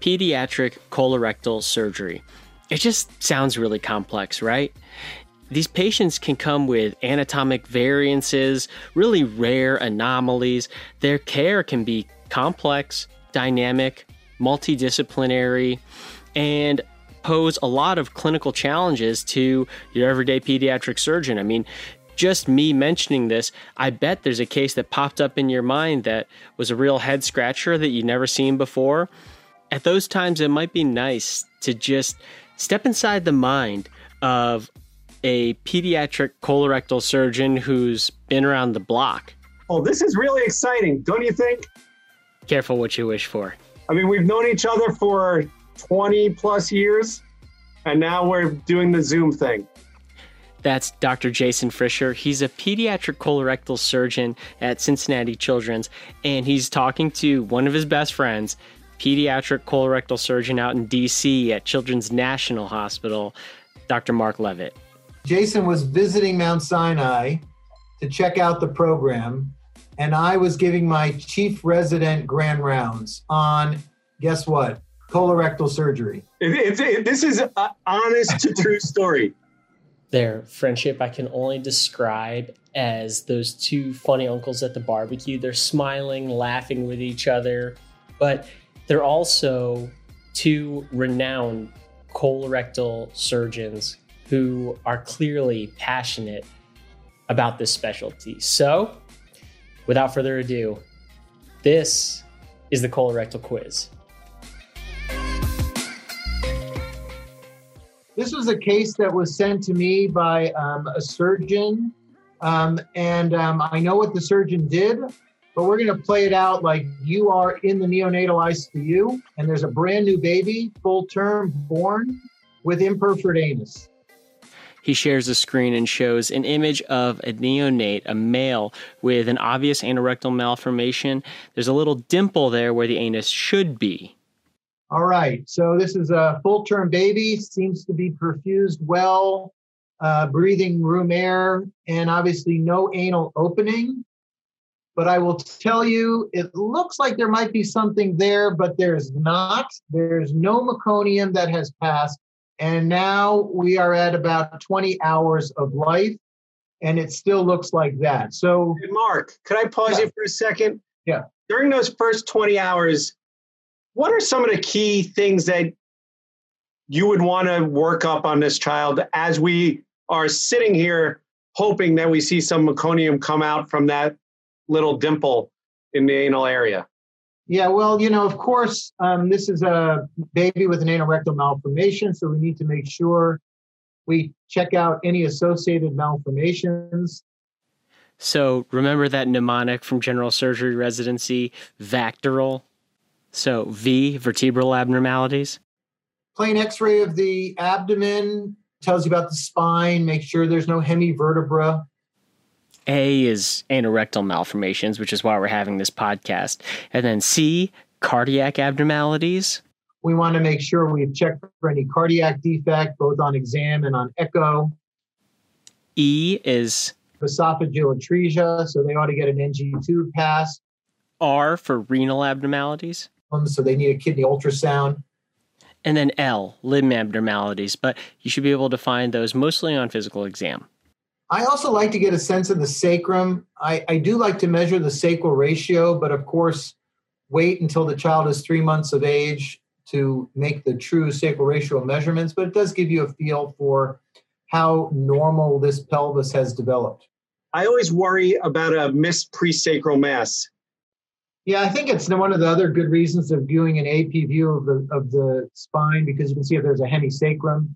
Pediatric colorectal surgery. It just sounds really complex, right? These patients can come with anatomic variances, really rare anomalies. Their care can be complex, dynamic, multidisciplinary, and pose a lot of clinical challenges to your everyday pediatric surgeon. I mean, just me mentioning this, I bet there's a case that popped up in your mind that was a real head scratcher that you'd never seen before. At those times, it might be nice to just step inside the mind of a pediatric colorectal surgeon who's been around the block. Oh, this is really exciting, don't you think? Careful what you wish for. I mean, we've known each other for 20 plus years, and now we're doing the Zoom thing. That's Dr. Jason Frischer. He's a pediatric colorectal surgeon at Cincinnati Children's, and he's talking to one of his best friends, pediatric colorectal surgeon out in DC at Children's National Hospital, Dr. Marc Levitt. Jason was visiting Mount Sinai to check out the program, and I was giving my chief resident grand rounds on guess what? Colorectal surgery. It, it, it, this is an honest to true story their friendship I can only describe as those two funny uncles at the barbecue. They're smiling, laughing with each other, but they're also two renowned colorectal surgeons who are clearly passionate about this specialty. So, without further ado, this is the colorectal quiz. This was a case that was sent to me by um, a surgeon, um, and um, I know what the surgeon did, but we're going to play it out like you are in the neonatal ICU, and there's a brand new baby, full term, born with imperforate anus. He shares a screen and shows an image of a neonate, a male with an obvious anorectal malformation. There's a little dimple there where the anus should be. All right, so this is a full term baby, seems to be perfused well, uh, breathing room air, and obviously no anal opening. But I will tell you, it looks like there might be something there, but there's not. There's no meconium that has passed. And now we are at about 20 hours of life, and it still looks like that. So, hey Marc, could I pause yeah. you for a second? Yeah. During those first 20 hours, what are some of the key things that you would want to work up on this child as we are sitting here hoping that we see some meconium come out from that little dimple in the anal area? Yeah, well, you know, of course, um, this is a baby with an anal rectal malformation, so we need to make sure we check out any associated malformations. So remember that mnemonic from general surgery residency, VACTERL? So, V, vertebral abnormalities. Plain x ray of the abdomen tells you about the spine, make sure there's no hemivertebra. A is anorectal malformations, which is why we're having this podcast. And then C, cardiac abnormalities. We want to make sure we've checked for any cardiac defect, both on exam and on echo. E is esophageal atresia, so they ought to get an NG tube pass. R for renal abnormalities so they need a kidney ultrasound. And then L, limb abnormalities, but you should be able to find those mostly on physical exam. I also like to get a sense of the sacrum. I, I do like to measure the sacral ratio, but of course, wait until the child is three months of age to make the true sacral ratio measurements, but it does give you a feel for how normal this pelvis has developed. I always worry about a missed presacral mass. Yeah, I think it's one of the other good reasons of viewing an AP view of the of the spine because you can see if there's a hemisacrum.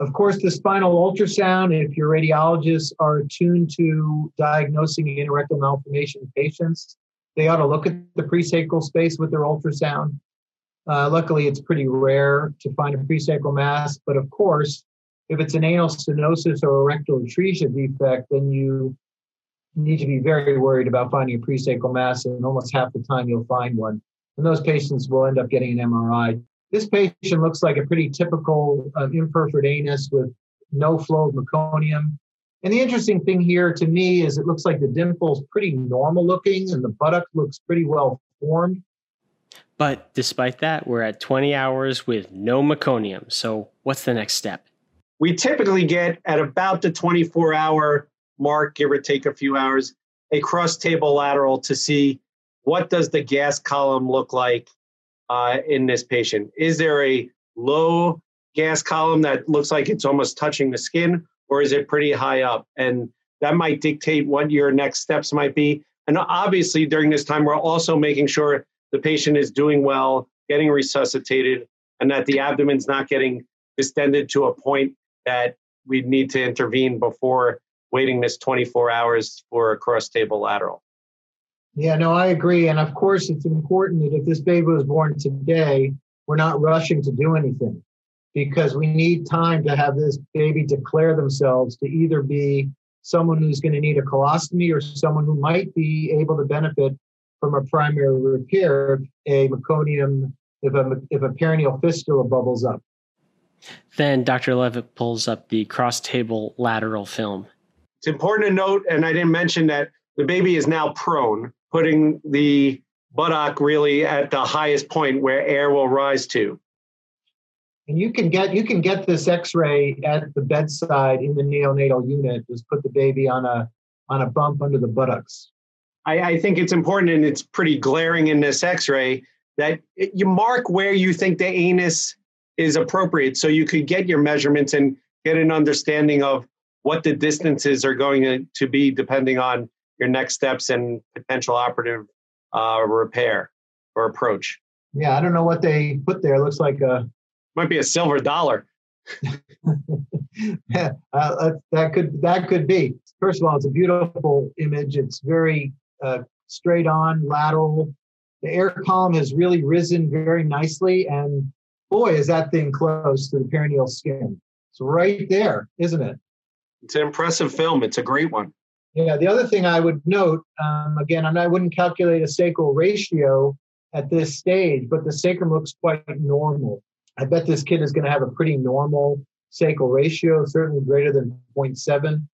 Of course, the spinal ultrasound, if your radiologists are attuned to diagnosing anorectal malformation patients, they ought to look at the presacral space with their ultrasound. Uh, luckily, it's pretty rare to find a presacral mass, but of course, if it's an anal stenosis or a rectal atresia defect, then you need to be very worried about finding a presacral mass, and almost half the time you'll find one. And those patients will end up getting an MRI. This patient looks like a pretty typical uh, imperforate anus with no flow of meconium. And the interesting thing here to me is it looks like the dimple's pretty normal looking and the buttock looks pretty well formed. But despite that, we're at 20 hours with no meconium. So what's the next step? We typically get at about the 24 hour mark, give or take a few hours, a cross table lateral to see what does the gas column look like uh, in this patient. Is there a low gas column that looks like it's almost touching the skin, or is it pretty high up? And that might dictate what your next steps might be. And obviously, during this time, we're also making sure the patient is doing well, getting resuscitated, and that the abdomen's not getting distended to a point that we need to intervene before waiting this 24 hours for a cross table lateral. Yeah, no, I agree. And of course, it's important that if this baby was born today, we're not rushing to do anything because we need time to have this baby declare themselves to either be someone who's going to need a colostomy or someone who might be able to benefit from a primary repair a meconium if a, if a perineal fistula bubbles up. Then Dr. Levitt pulls up the cross table lateral film. It's important to note, and I didn't mention that the baby is now prone, putting the buttock really at the highest point where air will rise to. And you can get you can get this X-ray at the bedside in the neonatal unit. Just put the baby on a on a bump under the buttocks. I, I think it's important, and it's pretty glaring in this X-ray that it, you mark where you think the anus is appropriate, so you could get your measurements and get an understanding of what the distances are going to, be, depending on your next steps and potential operative uh, repair or approach. Yeah, I don't know what they put there. It looks like a might be a silver dollar. yeah, uh, that could that could be. First of all, it's a beautiful image. It's very uh, straight on, lateral. The air column has really risen very nicely, and boy, is that thing close to the perineal skin. It's right there, isn't it? It's an impressive film. It's a great one. Yeah. The other thing I would note, um, again, I wouldn't calculate a sacral ratio at this stage, but the sacrum looks quite normal. I bet this kid is going to have a pretty normal sacral ratio, certainly greater than 0.7,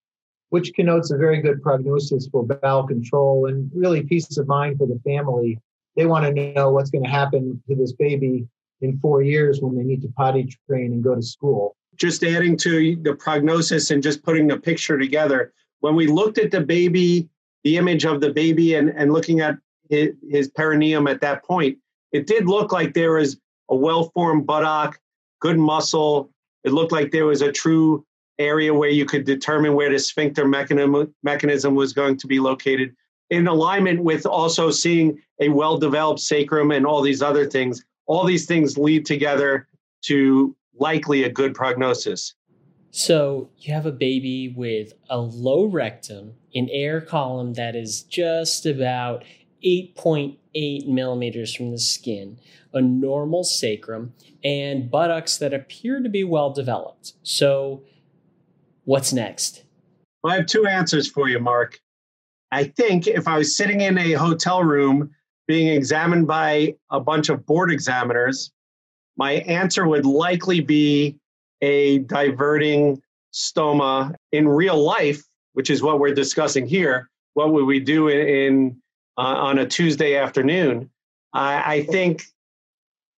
which connotes a very good prognosis for bowel control and really peace of mind for the family. They want to know what's going to happen to this baby in four years when they need to potty train and go to school. Just adding to the prognosis and just putting the picture together, when we looked at the baby, the image of the baby, and, and looking at his, his perineum at that point, it did look like there was a well formed buttock, good muscle. It looked like there was a true area where you could determine where the sphincter mechanism, mechanism was going to be located in alignment with also seeing a well developed sacrum and all these other things. All these things lead together to likely a good prognosis. So you have a baby with a low rectum, an air column that is just about 8.8 millimeters from the skin, a normal sacrum, and buttocks that appear to be well developed. So, what's next? Well, I have two answers for you, Marc. I think if I was sitting in a hotel room being examined by a bunch of board examiners, my answer would likely be a diverting stoma in real life, which is what we're discussing here. What would we do in, in uh, on a Tuesday afternoon? I, I think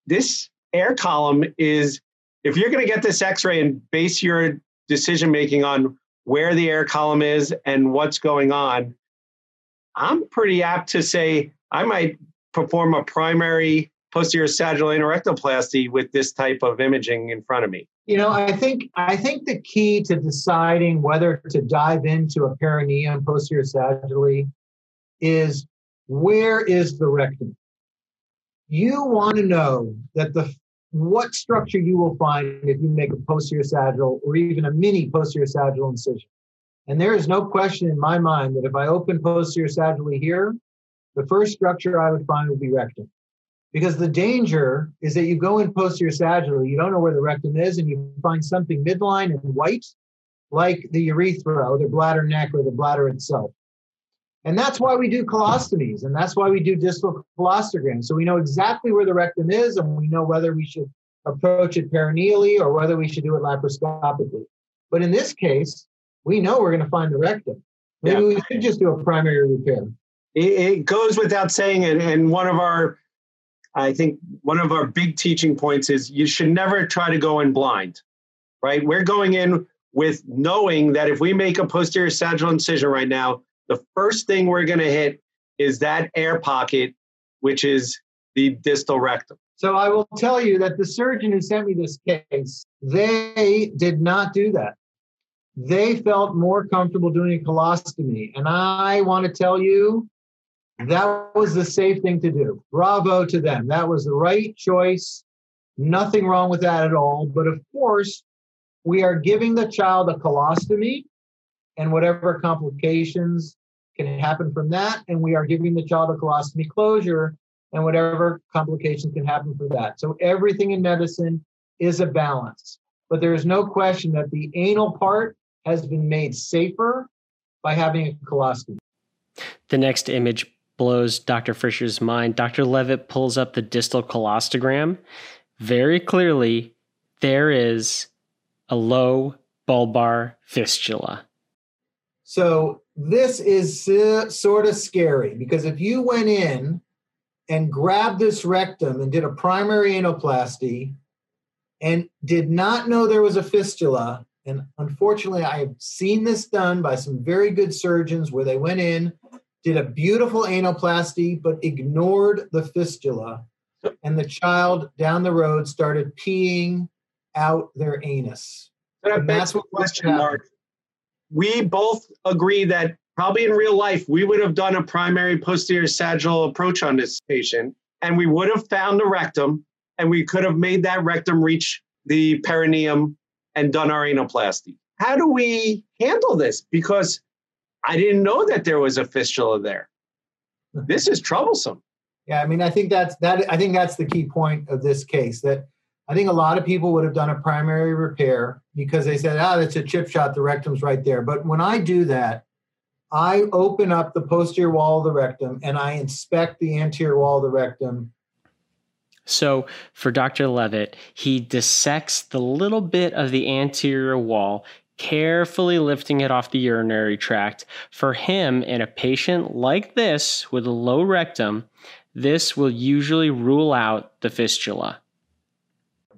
this air column is if you're going to get this x-ray and base your decision making on where the air column is and what's going on i'm pretty apt to say i might perform a primary posterior sagittal anorectoplasty with this type of imaging in front of me you know i think i think the key to deciding whether to dive into a perineum posterior sagittally is where is the rectum you want to know that the what structure you will find if you make a posterior sagittal or even a mini posterior sagittal incision. And there is no question in my mind that if I open posterior sagittally here, the first structure I would find would be rectum. Because the danger is that you go in posterior sagittally, you don't know where the rectum is, and you find something midline and white, like the urethra or the bladder neck or the bladder itself. And that's why we do colostomies and that's why we do distal colostograms. So we know exactly where the rectum is and we know whether we should approach it perineally or whether we should do it laparoscopically. But in this case, we know we're going to find the rectum. Maybe yeah. we should just do a primary repair. It, it goes without saying, and, and one of our, I think one of our big teaching points is you should never try to go in blind, right? We're going in with knowing that if we make a posterior sagittal incision right now, the first thing we're going to hit is that air pocket, which is the distal rectum. So I will tell you that the surgeon who sent me this case, they did not do that. They felt more comfortable doing a colostomy. And I want to tell you, that was the safe thing to do. Bravo to them. That was the right choice. Nothing wrong with that at all. But of course, we are giving the child a colostomy and whatever complications can happen from that. And we are giving the child a colostomy closure and whatever complications can happen for that. So everything in medicine is a balance. But there is no question that the anal part has been made safer by having a colostomy. The next image blows Dr. Frischer's mind. Dr. Levitt pulls up the distal colostogram. Very clearly, there is a low bulbar fistula. So, this is uh, sort of scary because if you went in and grabbed this rectum and did a primary anoplasty and did not know there was a fistula, and unfortunately, I have seen this done by some very good surgeons where they went in, did a beautiful anoplasty, but ignored the fistula, and the child down the road started peeing out their anus. That's what question mark. We both agree that probably in real life, we would have done a primary posterior sagittal approach on this patient, and we would have found the rectum, and we could have made that rectum reach the perineum and done our anoplasty. How do we handle this? Because I didn't know that there was a fistula there. This is troublesome. Yeah, I mean, I think that's that. I think that's the key point of this case. That I think a lot of people would have done a primary repair because they said, "Ah, oh, that's a chip shot. The rectum's right there." But when I do that, I open up the posterior wall of the rectum and I inspect the anterior wall of the rectum. So, for Dr. Levitt, he dissects the little bit of the anterior wall, carefully lifting it off the urinary tract. For him, in a patient like this with a low rectum, this will usually rule out the fistula.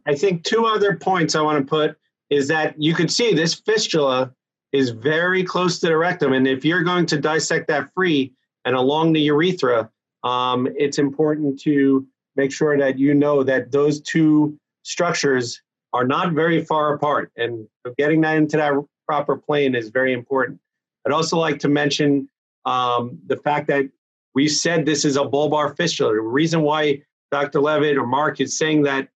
I think two other points I want to put is that you can see this fistula is very close to the rectum. And if you're going to dissect that free and along the urethra, um, it's important to make sure that you know that those two structures are not very far apart. And getting that into that proper plane is very important. I'd also like to mention um, the fact that we said this is a bulbar fistula. The reason why Dr. Levitt or Marc is saying that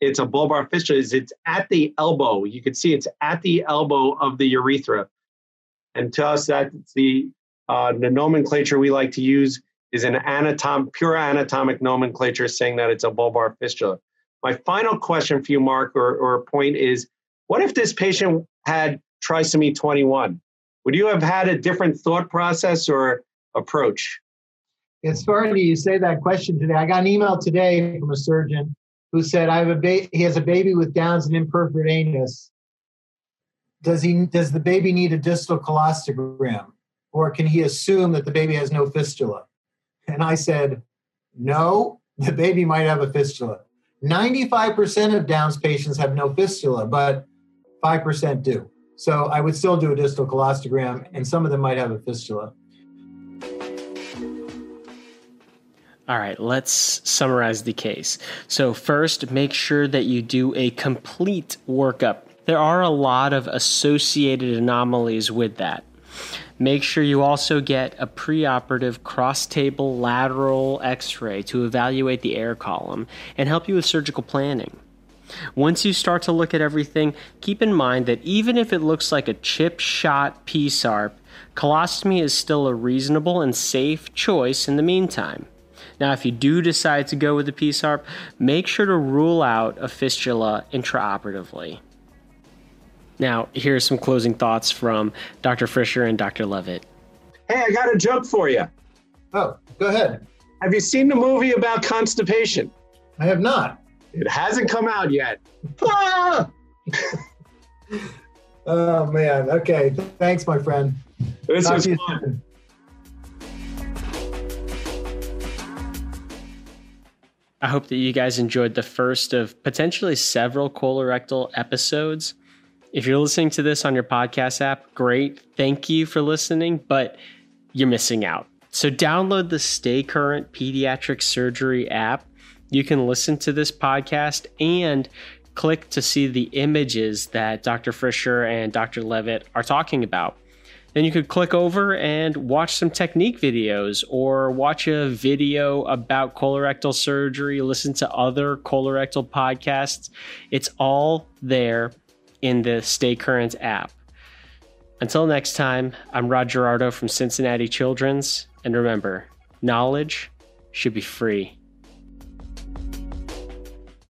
it's a bulbar fistula is it's at the elbow. You can see it's at the elbow of the urethra. And to us, that's the, uh, the nomenclature we like to use is an anatom, pure anatomic nomenclature saying that it's a bulbar fistula. My final question for you, Marc, or, or point is, what if this patient had trisomy 21? Would you have had a different thought process or approach? It's funny you say that question today. I got an email today from a surgeon who said I have a ba- he has a baby with Downs and imperforate anus. Does he does the baby need a distal colostogram, or can he assume that the baby has no fistula? And I said, no, the baby might have a fistula. 95% of Downs patients have no fistula, but 5% do. So I would still do a distal colostogram, and some of them might have a fistula. All right, let's summarize the case. So, first, make sure that you do a complete workup. There are a lot of associated anomalies with that. Make sure you also get a preoperative cross table lateral x ray to evaluate the air column and help you with surgical planning. Once you start to look at everything, keep in mind that even if it looks like a chip shot PSARP, colostomy is still a reasonable and safe choice in the meantime. Now, if you do decide to go with the PSARP, make sure to rule out a fistula intraoperatively. Now, here are some closing thoughts from Dr. Frischer and Dr. Levitt. Hey, I got a joke for you. Oh, go ahead. Have you seen the movie about constipation? I have not. It hasn't come out yet. Ah! Oh man. Okay. Thanks, my friend. This Talk was fun. soon. I hope that you guys enjoyed the first of potentially several colorectal episodes. If you're listening to this on your podcast app, great. Thank you for listening, but you're missing out. So download the Stay Current Pediatric Surgery app. You can listen to this podcast and click to see the images that Dr. Frischer and Dr. Levitt are talking about. Then you could click over and watch some technique videos or watch a video about colorectal surgery, listen to other colorectal podcasts. It's all there in the Stay Current app. Until next time, I'm Rod Gerardo from Cincinnati Children's, and remember, knowledge should be free.